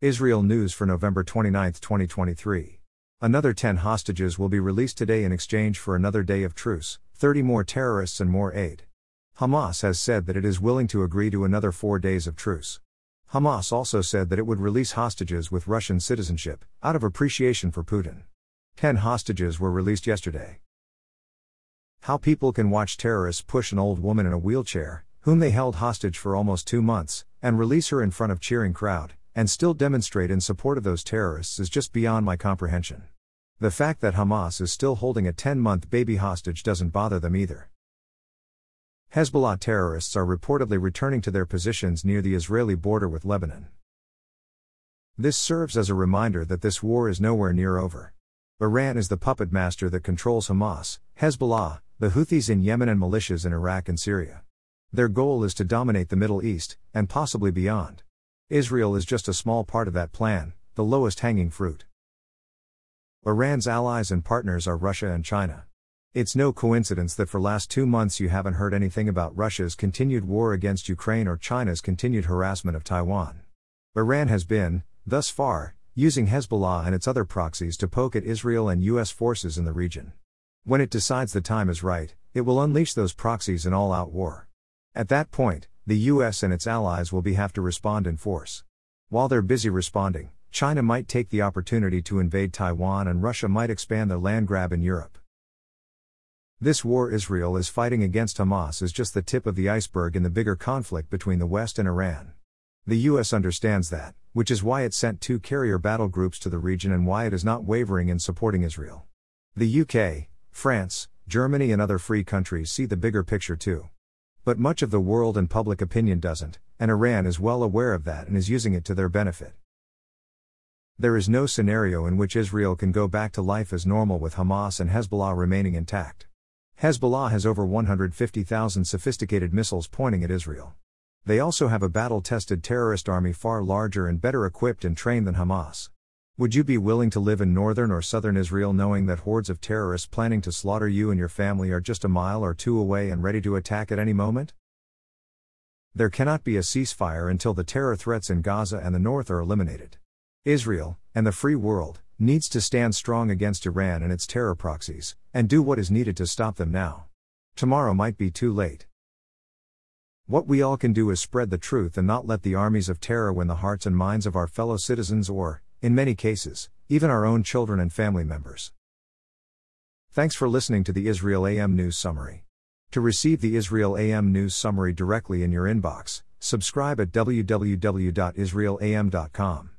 Israel News for November 29, 2023. Another 10 hostages will be released today in exchange for another day of truce, 30 more terrorists and more aid. Hamas has said that it is willing to agree to another four days of truce. Hamas also said that it would release hostages with Russian citizenship, out of appreciation for Putin. 10 hostages were released yesterday. How people can watch terrorists push an old woman in a wheelchair, whom they held hostage for almost two months, and release her in front of cheering crowd, and still demonstrate in support of those terrorists is just beyond my comprehension. The fact that Hamas is still holding a 10 month baby hostage doesn't bother them either. Hezbollah terrorists are reportedly returning to their positions near the Israeli border with Lebanon. This serves as a reminder that this war is nowhere near over. Iran is the puppet master that controls Hamas, Hezbollah, the Houthis in Yemen, and militias in Iraq and Syria. Their goal is to dominate the Middle East, and possibly beyond. Israel is just a small part of that plan, the lowest hanging fruit. Iran's allies and partners are Russia and China. It's no coincidence that for last 2 months you haven't heard anything about Russia's continued war against Ukraine or China's continued harassment of Taiwan. Iran has been, thus far, using Hezbollah and its other proxies to poke at Israel and US forces in the region. When it decides the time is right, it will unleash those proxies in all-out war. At that point, the US and its allies will be have to respond in force. While they're busy responding, China might take the opportunity to invade Taiwan and Russia might expand their land grab in Europe. This war Israel is fighting against Hamas is just the tip of the iceberg in the bigger conflict between the West and Iran. The US understands that, which is why it sent two carrier battle groups to the region and why it is not wavering in supporting Israel. The UK, France, Germany, and other free countries see the bigger picture too. But much of the world and public opinion doesn't, and Iran is well aware of that and is using it to their benefit. There is no scenario in which Israel can go back to life as normal with Hamas and Hezbollah remaining intact. Hezbollah has over 150,000 sophisticated missiles pointing at Israel. They also have a battle tested terrorist army far larger and better equipped and trained than Hamas. Would you be willing to live in northern or southern Israel knowing that hordes of terrorists planning to slaughter you and your family are just a mile or two away and ready to attack at any moment? There cannot be a ceasefire until the terror threats in Gaza and the north are eliminated. Israel, and the free world, needs to stand strong against Iran and its terror proxies, and do what is needed to stop them now. Tomorrow might be too late. What we all can do is spread the truth and not let the armies of terror win the hearts and minds of our fellow citizens or, in many cases, even our own children and family members. Thanks for listening to the Israel AM News Summary. To receive the Israel AM News Summary directly in your inbox, subscribe at www.israelam.com.